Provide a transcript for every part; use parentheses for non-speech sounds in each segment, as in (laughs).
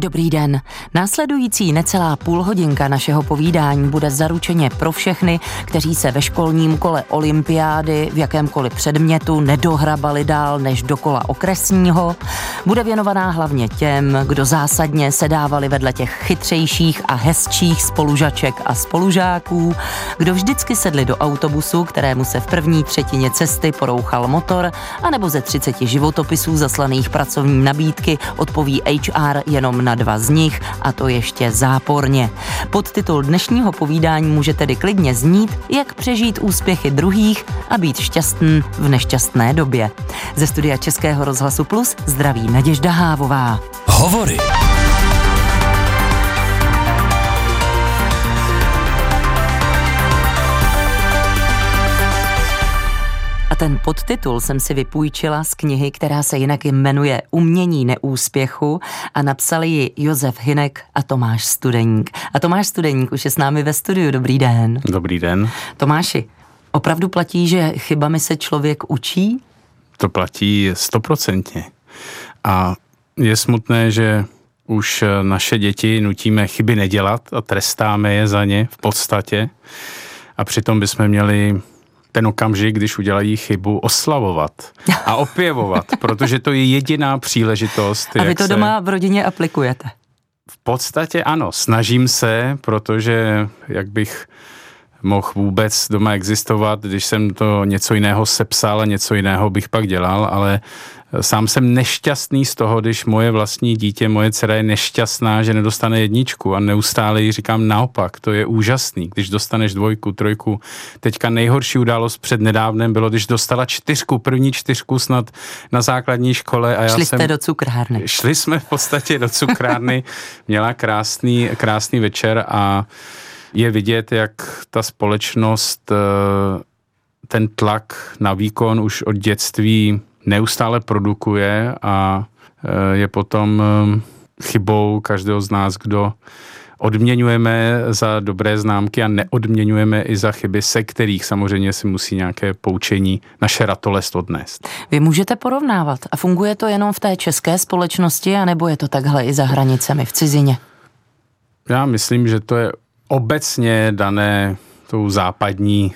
Dobrý den. Následující necelá půl hodinka našeho povídání bude zaručeně pro všechny, kteří se ve školním kole olympiády v jakémkoliv předmětu nedohrabali dál než do kola okresního. Bude věnovaná hlavně těm, kdo zásadně sedávali vedle těch chytřejších a hezčích spolužaček a spolužáků, kdo vždycky sedli do autobusu, kterému se v první třetině cesty porouchal motor, anebo ze 30 životopisů zaslaných pracovní nabídky odpoví HR jenom na dva z nich, a to ještě záporně. Podtitul dnešního povídání může tedy klidně znít, jak přežít úspěchy druhých a být šťastný v nešťastné době. Ze studia Českého rozhlasu Plus zdraví Naděžda Hávová. Hovory. Ten podtitul jsem si vypůjčila z knihy, která se jinak jmenuje Umění neúspěchu a napsali ji Josef Hinek a Tomáš Studeník. A Tomáš Studeník už je s námi ve studiu. Dobrý den. Dobrý den. Tomáši, opravdu platí, že chybami se člověk učí? To platí stoprocentně. A je smutné, že už naše děti nutíme chyby nedělat a trestáme je za ně v podstatě. A přitom bychom měli ten okamžik, když udělají chybu, oslavovat a opěvovat, (laughs) protože to je jediná příležitost. A vy to se... doma v rodině aplikujete? V podstatě ano, snažím se, protože jak bych mohl vůbec doma existovat, když jsem to něco jiného sepsal a něco jiného bych pak dělal, ale Sám jsem nešťastný z toho, když moje vlastní dítě, moje dcera je nešťastná, že nedostane jedničku a neustále jí říkám naopak, to je úžasný, když dostaneš dvojku, trojku. Teďka nejhorší událost před nedávnem bylo, když dostala čtyřku, první čtyřku snad na základní škole. A já Šli jsem, jste do cukrárny. Šli jsme v podstatě do cukrárny, (laughs) měla krásný, krásný večer a je vidět, jak ta společnost eh, ten tlak na výkon už od dětství neustále produkuje a e, je potom e, chybou každého z nás, kdo odměňujeme za dobré známky a neodměňujeme i za chyby, se kterých samozřejmě si musí nějaké poučení naše ratolest odnést. Vy můžete porovnávat a funguje to jenom v té české společnosti, anebo je to takhle i za hranicemi v cizině? Já myslím, že to je obecně dané tou západní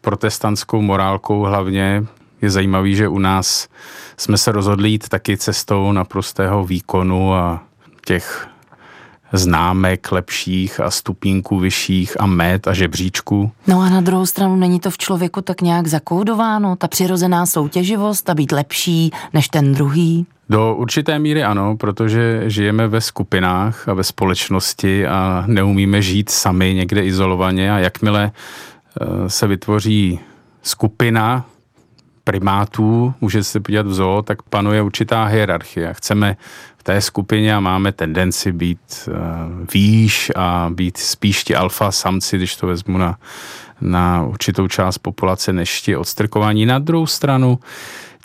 protestantskou morálkou hlavně, je zajímavý, že u nás jsme se rozhodli jít taky cestou naprostého výkonu a těch známek lepších a stupínků vyšších a met a žebříčků. No a na druhou stranu není to v člověku tak nějak zakódováno, ta přirozená soutěživost a být lepší než ten druhý? Do určité míry ano, protože žijeme ve skupinách a ve společnosti a neumíme žít sami někde izolovaně a jakmile eh, se vytvoří skupina, primátů, může se podívat v zoo, tak panuje určitá hierarchie. Chceme v té skupině a máme tendenci být uh, výš a být spíš ti alfa samci, když to vezmu na, na určitou část populace, než ti odstrkování. Na druhou stranu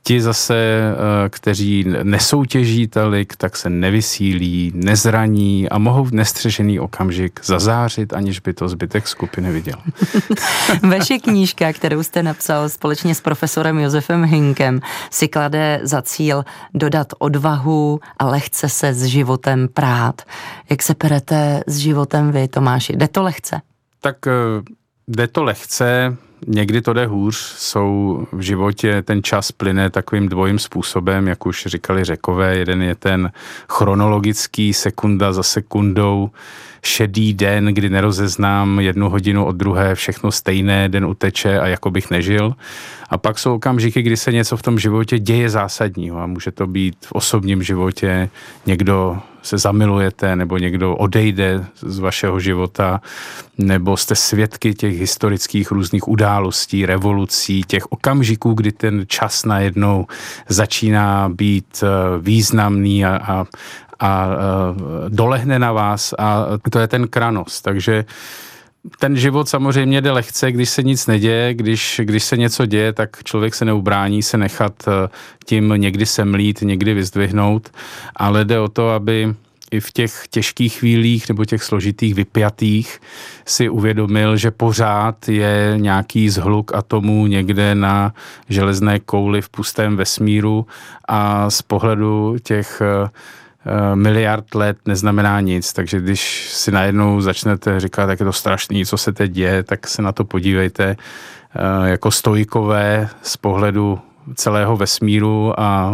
Ti zase, eh, kteří nesoutěží tolik, tak se nevysílí, nezraní a mohou v nestřežený okamžik zazářit, aniž by to zbytek skupiny viděl. (laughs) Vaše knížka, kterou jste napsal společně s profesorem Josefem Hinkem, si klade za cíl dodat odvahu a lehce se s životem prát. Jak se perete s životem vy, Tomáši? Jde to lehce? Tak eh, jde to lehce, Někdy to jde hůř, jsou v životě, ten čas plyne takovým dvojím způsobem, jak už říkali řekové. Jeden je ten chronologický, sekunda za sekundou, šedý den, kdy nerozeznám jednu hodinu od druhé, všechno stejné, den uteče a jako bych nežil. A pak jsou okamžiky, kdy se něco v tom životě děje zásadního a může to být v osobním životě, někdo se zamilujete, nebo někdo odejde z vašeho života, nebo jste svědky těch historických různých událostí, revolucí, těch okamžiků, kdy ten čas najednou začíná být eh, významný a, a, a eh, dolehne na vás a to je ten kranos. Takže ten život samozřejmě jde lehce, když se nic neděje, když, když se něco děje, tak člověk se neubrání se nechat eh, tím někdy semlít, někdy vyzdvihnout, ale jde o to, aby i v těch těžkých chvílích nebo těch složitých vypjatých si uvědomil, že pořád je nějaký zhluk atomů někde na železné kouli v pustém vesmíru a z pohledu těch eh, miliard let neznamená nic, takže když si najednou začnete říkat, jak je to strašný, co se teď děje, tak se na to podívejte jako stojikové z pohledu celého vesmíru a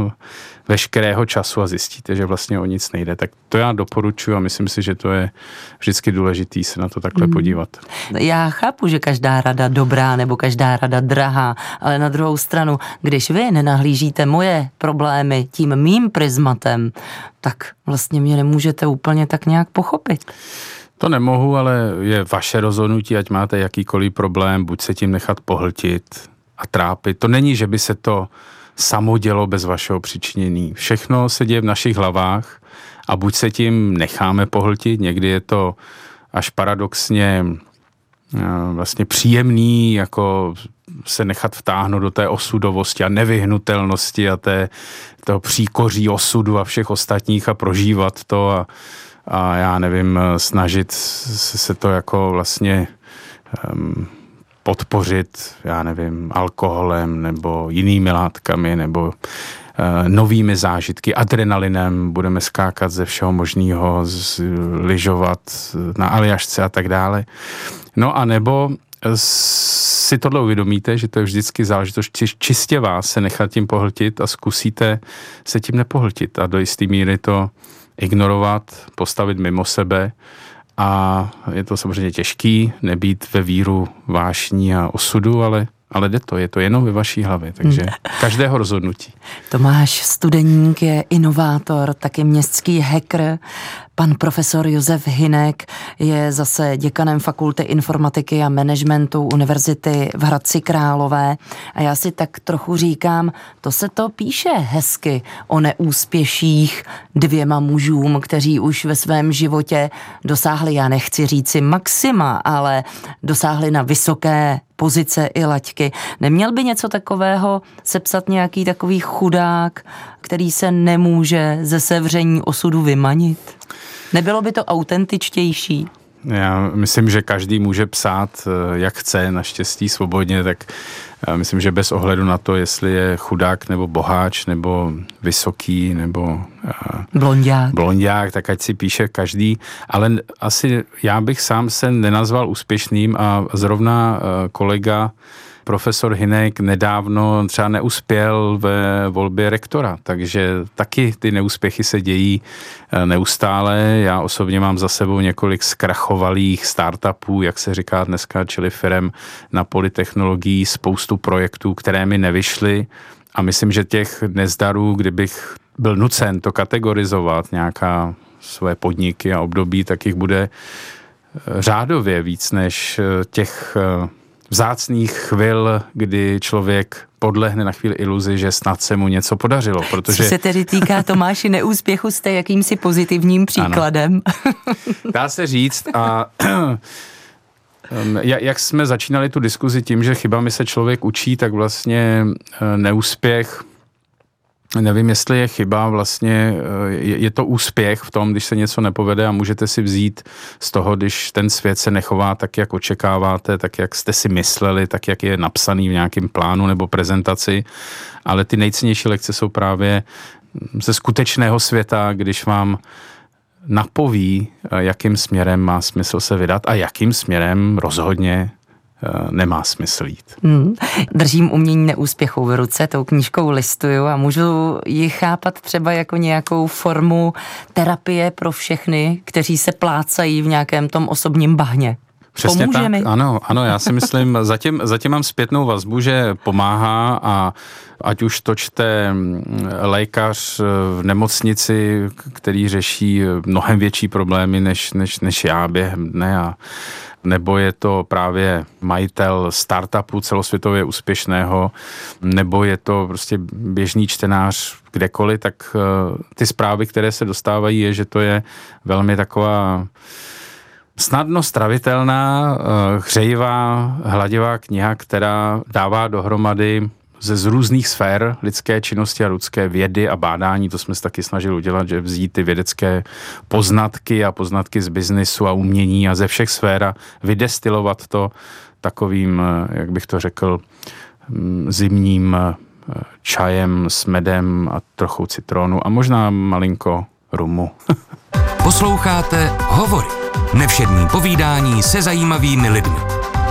veškerého času a zjistíte, že vlastně o nic nejde. Tak to já doporučuji a myslím si, že to je vždycky důležitý se na to takhle hmm. podívat. Já chápu, že každá rada dobrá nebo každá rada drahá, ale na druhou stranu, když vy nenahlížíte moje problémy tím mým prismatem, tak vlastně mě nemůžete úplně tak nějak pochopit. To nemohu, ale je vaše rozhodnutí, ať máte jakýkoliv problém, buď se tím nechat pohltit a trápit. To není, že by se to samo dělo bez vašeho přičinění. Všechno se děje v našich hlavách a buď se tím necháme pohltit, někdy je to až paradoxně eh, vlastně příjemný, jako se nechat vtáhnout do té osudovosti a nevyhnutelnosti a té, toho příkoří osudu a všech ostatních a prožívat to a, a já nevím, snažit se to jako vlastně um, podpořit, já nevím, alkoholem nebo jinými látkami nebo uh, novými zážitky, adrenalinem, budeme skákat ze všeho možného, lyžovat na Aljašce a tak dále. No a nebo si tohle uvědomíte, že to je vždycky záležitost čistě vás se nechat tím pohltit a zkusíte se tím nepohltit a do jisté míry to ignorovat, postavit mimo sebe a je to samozřejmě těžký nebýt ve víru vášní a osudu, ale ale jde to, je to jenom ve vaší hlavě, takže hmm. (laughs) každého rozhodnutí. Tomáš Studeník je inovátor, taky městský hacker, Pan profesor Josef Hinek je zase děkanem Fakulty informatiky a managementu Univerzity v Hradci Králové a já si tak trochu říkám, to se to píše hezky o neúspěších dvěma mužům, kteří už ve svém životě dosáhli, já nechci říci maxima, ale dosáhli na vysoké pozice i laťky. Neměl by něco takového sepsat nějaký takový chudák, který se nemůže ze sevření osudu vymanit? Nebylo by to autentičtější? Já myslím, že každý může psát, eh, jak chce, naštěstí svobodně, tak já myslím, že bez ohledu na to, jestli je chudák nebo boháč, nebo vysoký, nebo eh, blondák. blondák, tak ať si píše každý. Ale asi já bych sám se nenazval úspěšným a zrovna eh, kolega profesor Hinek nedávno třeba neuspěl ve volbě rektora, takže taky ty neúspěchy se dějí eh, neustále. Já osobně mám za sebou několik zkrachovalých startupů, jak se říká dneska, čili firm na politechnologií, spoustu projektů, které mi nevyšly a myslím, že těch nezdarů, kdybych byl nucen to kategorizovat, nějaká své podniky a období, tak jich bude eh, řádově víc než eh, těch vzácných chvil, kdy člověk podlehne na chvíli iluzi, že snad se mu něco podařilo. Protože... Co se tedy týká Tomáši neúspěchu, jste jakýmsi pozitivním příkladem. (laughs) Dá se říct a (clears throat) jak jsme začínali tu diskuzi tím, že chybami se člověk učí, tak vlastně eh, neúspěch Nevím, jestli je chyba, vlastně eh, je, to úspěch v tom, když se něco nepovede a můžete si vzít z toho, když ten svět se nechová tak, jak očekáváte, tak, jak jste si mysleli, tak, jak je napsaný v nějakém plánu nebo prezentaci, ale ty nejcennější lekce jsou právě ze skutečného světa, když vám napoví, eh, jakým směrem má smysl se vydat a jakým směrem rozhodně nemá smysl jít. Hmm. Držím umění neúspěchu v ruce, tou knížkou listuju a můžu ji chápat třeba jako nějakou formu terapie pro všechny, kteří se plácají v nějakém tom osobním bahně. Přesně Pomůže tak, mi? ano, ano, já si myslím, (laughs) zatím, zatím mám zpětnou vazbu, že pomáhá a ať už to čte mm, lékař v nemocnici, který řeší mnohem větší problémy než, než, než já během dne a nebo je to právě majitel startupu celosvětově úspěšného, nebo je to prostě běžný čtenář kdekoliv, tak eh, ty zprávy, které se dostávají, je, že to je velmi taková snadno stravitelná, eh, hřejivá, hladivá kniha, která dává dohromady ze z různých sfér lidské činnosti a lidské vědy a bádání, to jsme se taky snažili udělat, že vzít ty vědecké poznatky a poznatky z biznisu a umění a ze všech sfér a vydestilovat to takovým, eh, jak bych to řekl, mm, zimním eh, čajem s medem a trochou citronu a možná malinko rumu. (laughs) Posloucháte Hovory. Nevšední povídání se zajímavými lidmi.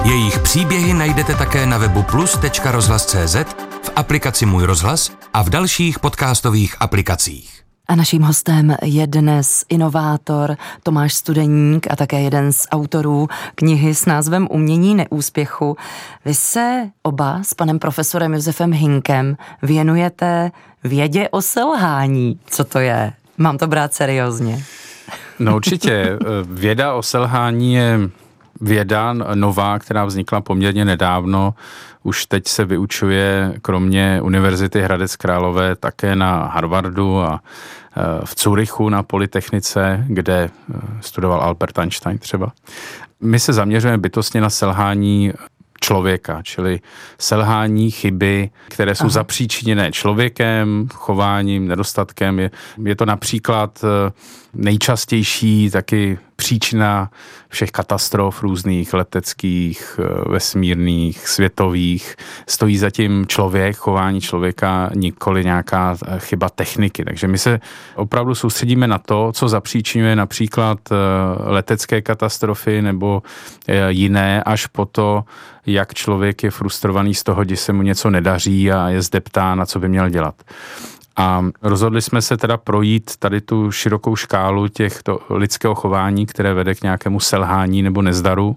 Jejich příběhy najdete také na webu plus.rozhlas.cz, v aplikaci Můj rozhlas a v dalších podcastových aplikacích. A naším hostem je dnes inovátor Tomáš Studeník a také jeden z autorů knihy s názvem Umění neúspěchu. Vy se oba s panem profesorem Josefem Hinkem věnujete vědě o selhání. Co to je? Mám to brát seriózně. No určitě. Věda o selhání je věda nová, která vznikla poměrně nedávno. Už teď se vyučuje kromě Univerzity Hradec Králové také na Harvardu a e, v Curychu na Polytechnice, kde e, studoval Albert Einstein třeba. My se zaměřujeme bytostně na selhání člověka, čili selhání, chyby, které jsou Aha. zapříčiněné člověkem, chováním, nedostatkem. Je, je to například nejčastější taky příčina všech katastrof různých leteckých, eh, vesmírných, světových. Stojí zatím člověk, chování člověka, nikoli nějaká eh, chyba techniky. Takže my se opravdu soustředíme na to, co zapříčinuje například eh, letecké katastrofy nebo jiné, až po to, jak člověk je frustrovaný z toho, že se mu něco nedaří a je zdeptán, na co by měl dělat. A rozhodli jsme se teda projít tady tu širokou škálu těchto lidského chování, které vede k nějakému selhání nebo nezdaru.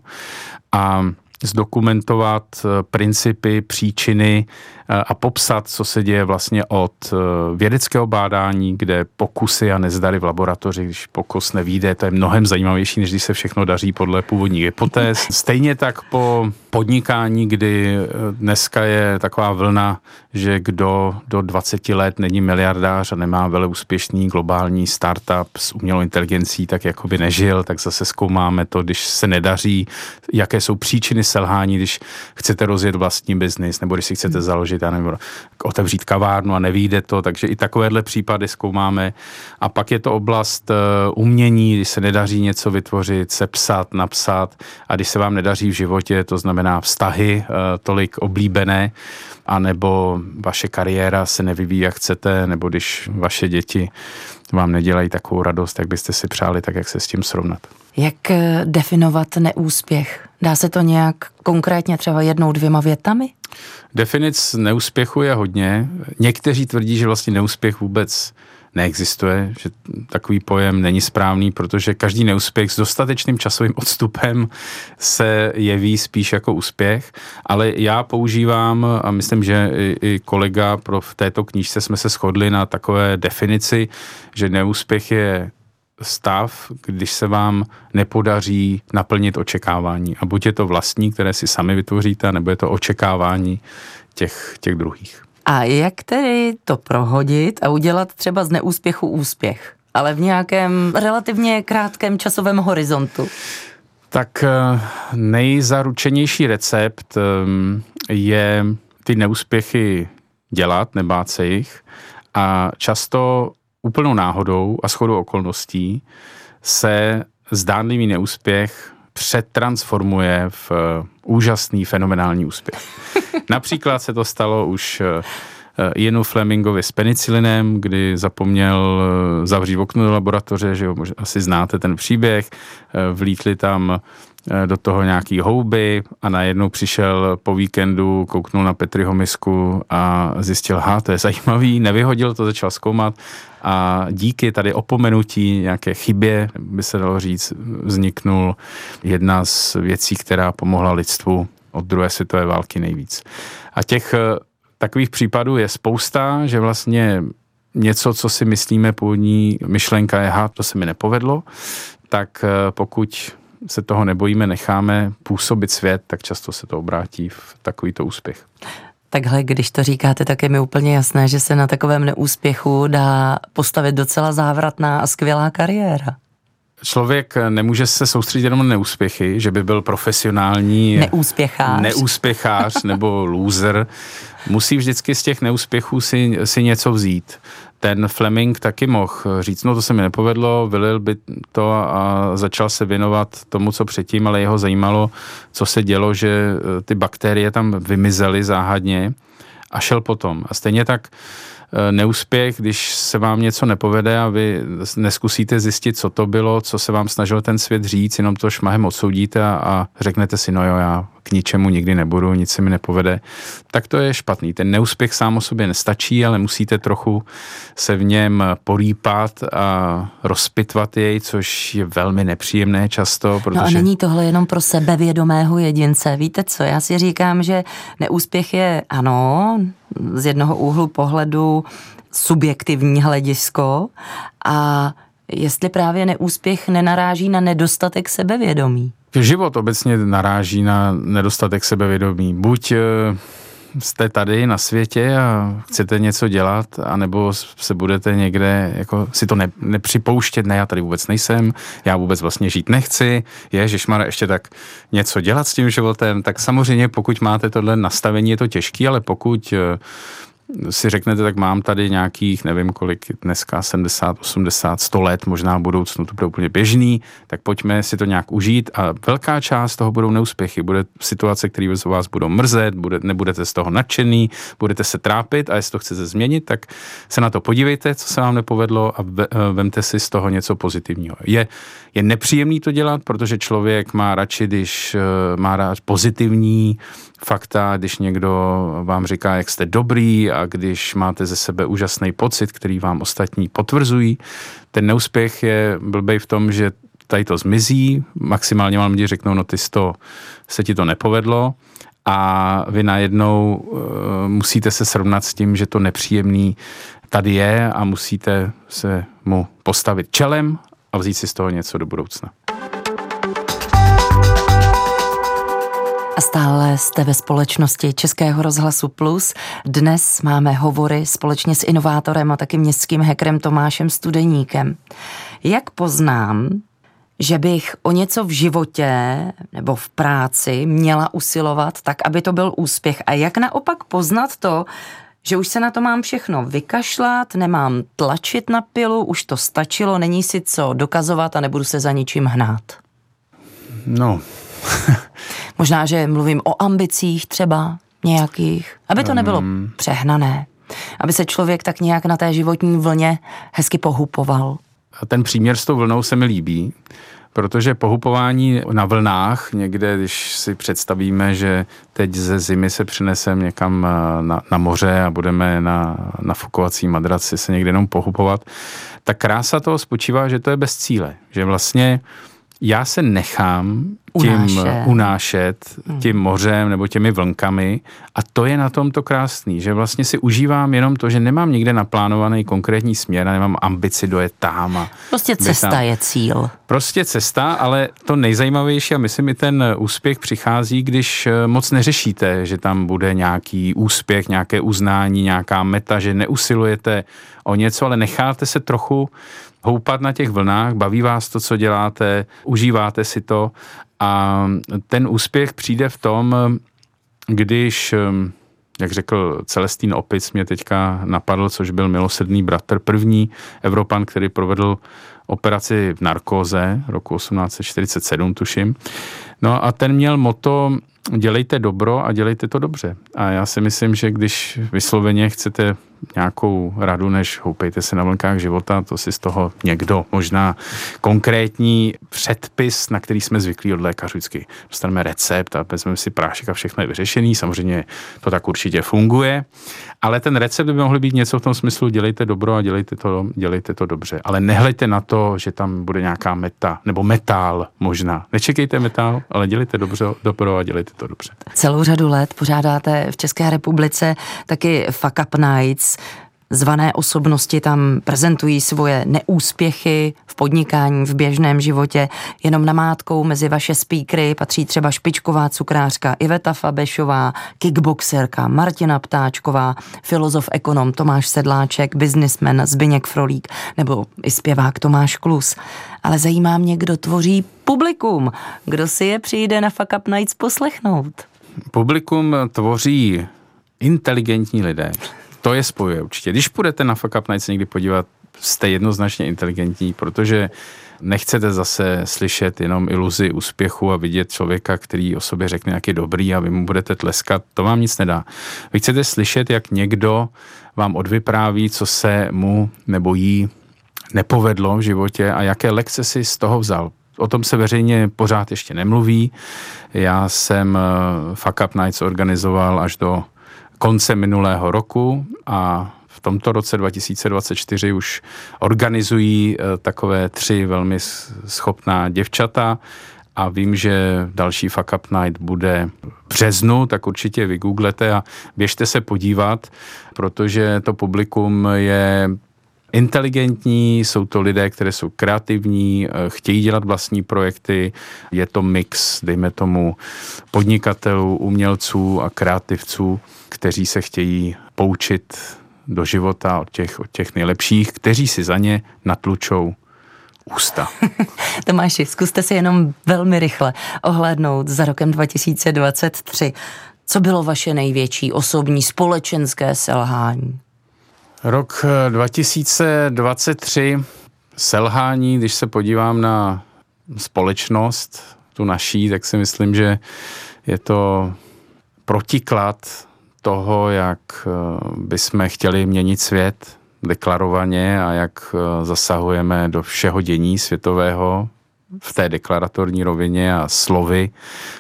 A zdokumentovat eh, principy, příčiny eh, a popsat, co se děje vlastně od eh, vědeckého bádání, kde pokusy a nezdary v laboratoři, když pokus nevíde, to je mnohem zajímavější, než když se všechno daří podle původních hypotéz. (laughs) Stejně tak po podnikání, kdy dneska je taková vlna, že kdo do 20 let není miliardář a nemá vele úspěšný globální startup s umělou inteligencí, tak jako by nežil, tak zase zkoumáme to, když se nedaří, jaké jsou příčiny selhání, když chcete rozjet vlastní biznis, nebo když si chcete založit, já nevím, otevřít kavárnu a nevíde to, takže i takovéhle případy zkoumáme. A pak je to oblast uh, umění, když se nedaří něco vytvořit, sepsat, napsat a když se vám nedaří v životě, to znamená vztahy uh, tolik oblíbené, anebo vaše kariéra se nevyvíjí, jak chcete, nebo když vaše děti vám nedělají takovou radost, jak byste si přáli, tak jak se s tím srovnat. Jak eh, definovat neúspěch? Dá se to nějak konkrétně třeba jednou, dvěma větami? Definic neúspěchu je hodně. Někteří tvrdí, že vlastně neúspěch vůbec neexistuje, že takový pojem není správný, protože každý neúspěch s dostatečným časovým odstupem se jeví spíš jako úspěch, ale já používám, a myslím, že i kolega pro v této knížce jsme se shodli na takové definici, že neúspěch je stav, když se vám nepodaří naplnit očekávání. A buď je to vlastní, které si sami vytvoříte, nebo je to očekávání těch, těch druhých. A jak tedy to prohodit a udělat třeba z neúspěchu úspěch? Ale v nějakém relativně krátkém časovém horizontu. Tak eh, nejzaručenější recept ehm, je ty neúspěchy dělat, nebát se jich a často úplnou náhodou a shodou okolností se zdánlivý neúspěch přetransformuje v eh, úžasný, fenomenální úspěch. (laughs) Například se to stalo už eh, Ianu Flemingovi s penicilinem, kdy zapomněl eh, zavřít okno do laboratoře, že jo, asi znáte ten příběh, vlítli tam do toho nějaký houby a najednou přišel po víkendu, kouknul na Petriho misku a zjistil, ha, to je zajímavý, nevyhodil to, začal zkoumat. A díky tady opomenutí nějaké chybě, by se dalo říct, vzniknul jedna z věcí, která pomohla lidstvu od druhé světové války nejvíc. A těch eh, takových případů je spousta, že vlastně něco, co si myslíme, původní myšlenka je, ha, to se mi nepovedlo, tak eh, pokud se toho nebojíme, necháme působit svět, tak často se to obrátí v takovýto úspěch. Takhle, když to říkáte, tak je mi úplně jasné, že se na takovém neúspěchu dá postavit docela závratná a skvělá kariéra. Člověk nemůže se soustředit jenom na neúspěchy, že by byl profesionální neúspěchář, neúspěchář (laughs) nebo loser. Musí vždycky z těch neúspěchů si, si něco vzít ten Fleming taky mohl říct, no to se mi nepovedlo, vylil by to a začal se věnovat tomu, co předtím, ale jeho zajímalo, co se dělo, že eh, ty bakterie tam vymizely záhadně a šel potom. A stejně tak Eh, neúspěch, když se vám něco nepovede a vy neskusíte zjistit, co to bylo, co se vám snažil ten svět říct, jenom to šmahem odsoudíte a, a řeknete si, no jo, já k ničemu nikdy nebudu, nic se mi nepovede, tak to je špatný. Ten neúspěch sám o sobě nestačí, ale musíte trochu se v něm porýpat a rozpitvat jej, což je velmi nepříjemné často. Protože... No a není tohle jenom pro sebevědomého jedince. Víte co, já si říkám, že neúspěch je ano, z jednoho úhlu pohledu subjektivní hledisko a jestli právě neúspěch nenaráží na nedostatek sebevědomí. Život obecně naráží na nedostatek sebevědomí. Buď eh, jste tady na světě a chcete něco dělat, anebo se budete někde, jako si to ne, nepřipouštět, ne, já tady vůbec nejsem, já vůbec vlastně žít nechci, je, že šmar ještě tak něco dělat s tím životem, tak samozřejmě pokud máte tohle nastavení, je to těžký, ale pokud eh, si řeknete, tak mám tady nějakých, nevím kolik, dneska 70, 80, 100 let, možná v budoucnu to bude úplně běžný, tak pojďme si to nějak užít a velká část toho budou neúspěchy. Bude situace, které vás budou mrzet, bude, nebudete z toho nadšený, budete se trápit a jestli to chcete změnit, tak se na to podívejte, co se vám nepovedlo a eh, vemte si z toho něco pozitivního. Je, je nepříjemný to dělat, protože člověk má radši, když eh, má rád pozitivní fakta, když někdo vám říká, jak jste dobrý a když máte ze sebe úžasný pocit, který vám ostatní potvrzují. Ten neúspěch je blbej v tom, že tady to zmizí, maximálně vám lidi řeknou, no ty to, se ti to nepovedlo a vy najednou uh, musíte se srovnat s tím, že to nepříjemný tady je a musíte se mu postavit čelem a vzít si z toho něco do budoucna. A stále jste ve společnosti Českého rozhlasu Plus. Dnes máme hovory společně s inovátorem a taky městským hekrem Tomášem Studeníkem. Jak poznám, že bych o něco v životě nebo v práci měla usilovat tak, aby to byl úspěch. A jak naopak poznat to, že už se na to mám všechno vykašlat, nemám tlačit na pilu, už to stačilo, není si co dokazovat a nebudu se za ničím hnát. No, (laughs) Možná, že mluvím o ambicích třeba nějakých, aby to nebylo um, přehnané. Aby se člověk tak nějak na té životní vlně hezky pohupoval. A ten příměr s tou vlnou se mi líbí, protože pohupování na vlnách, někde, když si představíme, že teď ze zimy se přineseme někam eh, na, na moře a budeme na nafukovací madraci se někde jenom pohupovat, tak krása toho spočívá, že to je bez cíle. Že vlastně já se nechám tím unášet, unášet hmm. tím mořem nebo těmi vlnkami a to je na tom to krásný, že vlastně si užívám jenom to, že nemám nikde naplánovaný konkrétní směr a nemám ambici dojet tam. A prostě cesta tam. je cíl. Prostě cesta, ale to nejzajímavější a myslím i ten úspěch přichází, když eh, moc neřešíte, že tam bude nějaký úspěch, nějaké uznání, nějaká meta, že neusilujete o něco, ale necháte se trochu houpat na těch vlnách, baví vás to, co děláte, užíváte si to a ten úspěch přijde v tom, když, jak řekl Celestín Opic, mě teďka napadl, což byl milosrdný bratr, první Evropan, který provedl operaci v narkóze roku 1847, tuším. No a ten měl moto dělejte dobro a dělejte to dobře. A já si myslím, že když vysloveně chcete nějakou radu, než houpejte se na vlnkách života, to si z toho někdo, možná konkrétní předpis, na který jsme zvyklí od lékařů vždycky. Dostaneme recept a vezmeme si prášek a všechno je vyřešený. Samozřejmě to tak určitě funguje, ale ten recept by mohl být něco v tom smyslu, dělejte dobro a dělejte to, dělejte to dobře. Ale nehleďte na to, že tam bude nějaká meta, nebo metál možná. Nečekejte metál, ale dělejte dobře, dobro a dělejte to dobře. Celou řadu let pořádáte v České republice taky Fuck Up Nights, Zvané osobnosti tam prezentují svoje neúspěchy v podnikání, v běžném životě. Jenom namátkou mezi vaše speakery patří třeba špičková cukrářka Iveta Fabešová, kickboxerka Martina Ptáčková, filozof ekonom Tomáš Sedláček, biznismen Zbyněk Frolík nebo i zpěvák Tomáš Klus. Ale zajímá mě, kdo tvoří publikum, kdo si je přijde na Fuck Up Nights poslechnout. Publikum tvoří inteligentní lidé to je spojuje určitě. Když půjdete na Fuck Up Nights někdy podívat, jste jednoznačně inteligentní, protože nechcete zase slyšet jenom iluzi úspěchu a vidět člověka, který o sobě řekne, jak je dobrý a vy mu budete tleskat, to vám nic nedá. Vy chcete slyšet, jak někdo vám odvypráví, co se mu nebo jí nepovedlo v životě a jaké lekce si z toho vzal. O tom se veřejně pořád ještě nemluví. Já jsem eh, Fuck Up Nights organizoval až do konce minulého roku a v tomto roce 2024 už organizují eh, takové tři velmi schopná děvčata a vím, že další Fuck Up Night bude v březnu, tak určitě vygooglete a běžte se podívat, protože to publikum je inteligentní, jsou to lidé, které jsou kreativní, eh, chtějí dělat vlastní projekty, je to mix, dejme tomu, podnikatelů, umělců a kreativců, kteří se chtějí poučit do života od těch, od těch nejlepších, kteří si za ně natlučou ústa. (laughs) Tomáši, zkuste si jenom velmi rychle ohlédnout za rokem 2023. Co bylo vaše největší osobní společenské selhání? Rok 2023 selhání, když se podívám na společnost, tu naší, tak si myslím, že je to protiklad toho, jak eh, bychom chtěli měnit svět deklarovaně a jak eh, zasahujeme do všeho dění světového v té deklaratorní rovině a slovy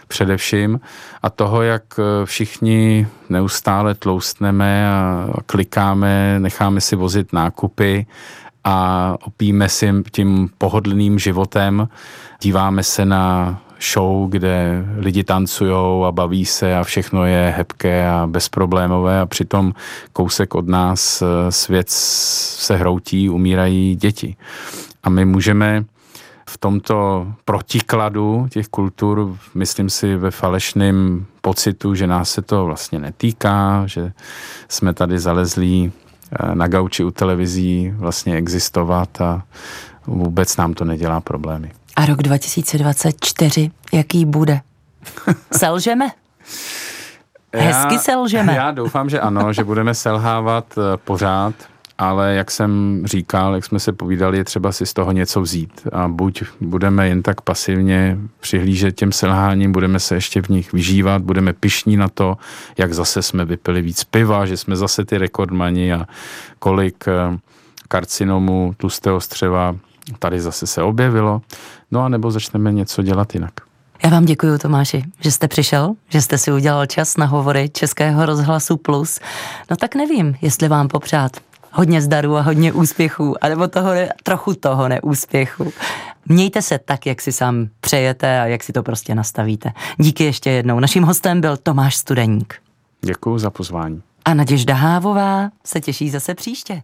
především a toho, jak eh, všichni neustále tloustneme a klikáme, necháme si vozit nákupy a opíme si tím pohodlným životem, díváme se na show, kde lidi tancují a baví se a všechno je hebké a bezproblémové a přitom kousek od nás eh, svět se hroutí, umírají děti. A my můžeme v tomto protikladu těch kultur, myslím si, ve falešném pocitu, že nás se to vlastně netýká, že jsme tady zalezlí eh, na gauči u televizí vlastně existovat a vůbec nám to nedělá problémy. A rok 2024, jaký bude? (laughs) Selžeme? Hezky já, selžeme. (laughs) Já doufám, že ano, že budeme selhávat eh, pořád, ale jak jsem říkal, jak jsme se povídali, je třeba si z toho něco vzít. A buď budeme jen tak pasivně přihlížet těm selháním, budeme se ještě v nich vyžívat, budeme pišní na to, jak zase jsme vypili víc piva, že jsme zase ty rekordmani a kolik eh, karcinomů tlustého střeva tady zase se objevilo, no a nebo začneme něco dělat jinak. Já vám děkuji, Tomáši, že jste přišel, že jste si udělal čas na hovory Českého rozhlasu Plus. No tak nevím, jestli vám popřát hodně zdaru a hodně úspěchů, anebo toho, trochu toho neúspěchu. Mějte se tak, jak si sám přejete a jak si to prostě nastavíte. Díky ještě jednou. Naším hostem byl Tomáš Studeník. Děkuji za pozvání. A Naděžda Hávová se těší zase příště.